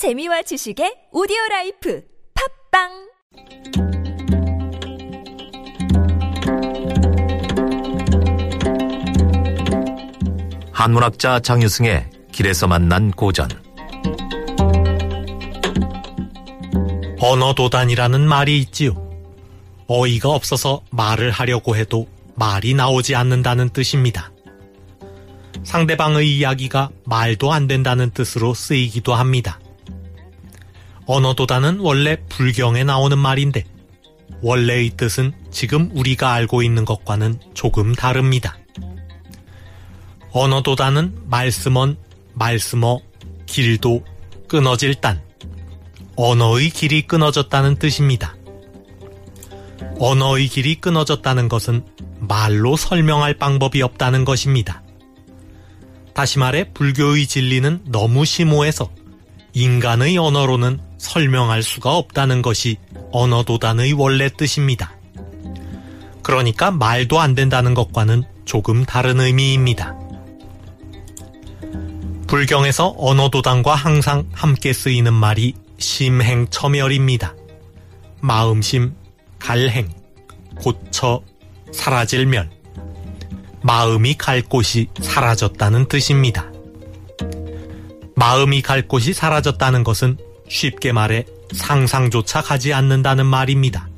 재미와 지식의 오디오 라이프 팟빵 한문학자 장유승의 길에서 만난 고전 언어도단이라는 말이 있지요. 어이가 없어서 말을 하려고 해도 말이 나오지 않는다는 뜻입니다. 상대방의 이야기가 말도 안 된다는 뜻으로 쓰이기도 합니다. 언어도단은 원래 불경에 나오는 말인데 원래의 뜻은 지금 우리가 알고 있는 것과는 조금 다릅니다. 언어도단은 말씀언, 말씀어, 길도, 끊어질 단, 언어의 길이 끊어졌다는 뜻입니다. 언어의 길이 끊어졌다는 것은 말로 설명할 방법이 없다는 것입니다. 다시 말해 불교의 진리는 너무 심오해서 인간의 언어로는 설명할 수가 없다는 것이 언어도단의 원래 뜻입니다. 그러니까 말도 안 된다는 것과는 조금 다른 의미입니다. 불경에서 언어도단과 항상 함께 쓰이는 말이 심행처멸입니다. 마음심, 갈행, 고처, 사라질멸. 마음이 갈 곳이 사라졌다는 뜻입니다. 마음이 갈 곳이 사라졌다는 것은 쉽게 말해 상상조차 가지 않는다는 말입니다.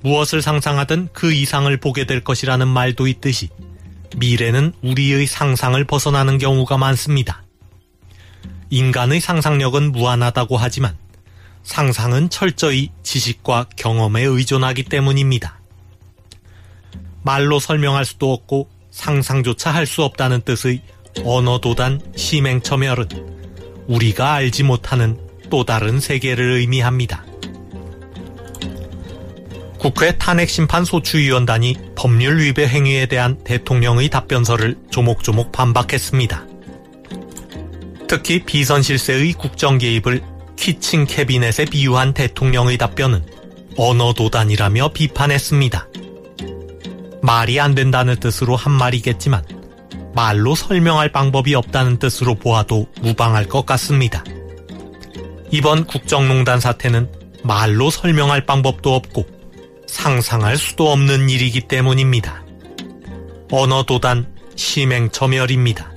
무엇을 상상하든 그 이상을 보게 될 것이라는 말도 있듯이 미래는 우리의 상상을 벗어나는 경우가 많습니다. 인간의 상상력은 무한하다고 하지만 상상은 철저히 지식과 경험에 의존하기 때문입니다. 말로 설명할 수도 없고 상상조차 할 수 없다는 뜻의 언어도단 심행처멸은 우리가 알지 못하는 또 다른 세계를 의미합니다. 국회 탄핵심판 소추위원단이 법률 위배 행위에 대한 대통령의 답변서를 조목조목 반박했습니다. 특히 비선실세의 국정 개입을 키친 캐비넷에 비유한 대통령의 답변은 언어도단이라며 비판했습니다. 말이 안 된다는 뜻으로 한 말이겠지만 말로 설명할 방법이 없다는 뜻으로 보아도 무방할 것 같습니다. 이번 국정농단 사태는 말로 설명할 방법도 없고 상상할 수도 없는 일이기 때문입니다. 언어도단 심행처멸입니다.